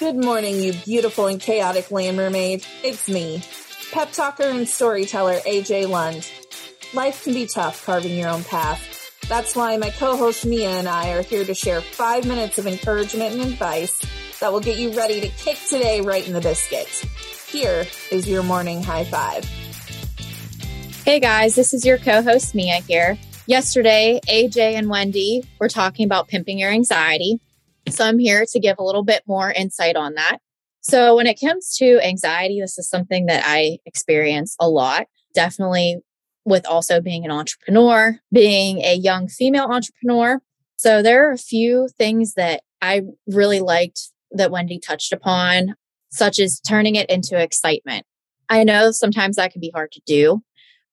Good morning, you beautiful and chaotic land mermaid. It's me, pep talker and storyteller AJ Lund. Life can be tough carving your own path. That's why my co-host Mia and I are here to share five minutes of encouragement and advice that will get you ready to kick today right in the biscuit. Here is your morning high five. Hey guys, this is your co-host Mia here. Yesterday, AJ and Wendy were talking about pimping your anxiety. So I'm here to give a little bit more insight on that. So when it comes to anxiety, this is something that I experience a lot. Definitely with also being an entrepreneur, being a young female entrepreneur. So there are a few things that I really liked that Wendy touched upon, such as turning it into excitement. I know sometimes that can be hard to do,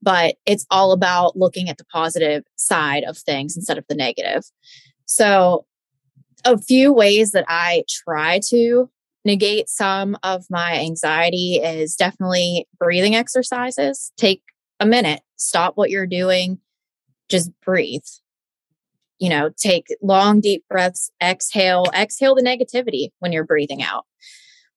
but it's all about looking at the positive side of things instead of the negative. So a few ways that I try to negate some of my anxiety is definitely breathing exercises. Take a minute, stop what you're doing, just breathe. You know, take long, deep breaths, exhale, exhale the negativity when you're breathing out.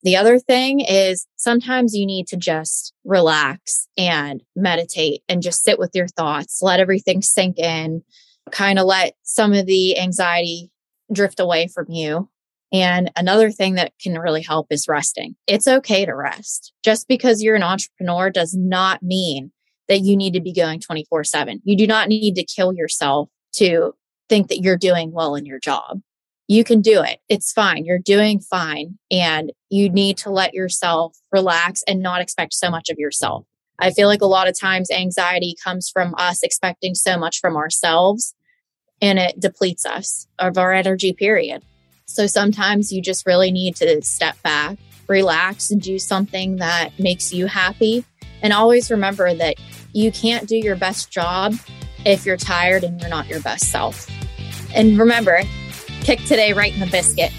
The other thing is sometimes you need to just relax and meditate and just sit with your thoughts, let everything sink in, kind of let some of the anxiety drift away from you. And another thing that can really help is resting. It's okay to rest. Just because you're an entrepreneur does not mean that you need to be going 24 7. You do not need to kill yourself to think that you're doing well in your job. You can do it. It's fine. You're doing fine. And you need to let yourself relax and not expect so much of yourself. I feel like a lot of times anxiety comes from us expecting so much from ourselves and it depletes us of our energy, period. So sometimes you just really need to step back, relax, and do something that makes you happy. And always remember that you can't do your best job if you're tired and you're not your best self. And remember, kick today right in the biscuit.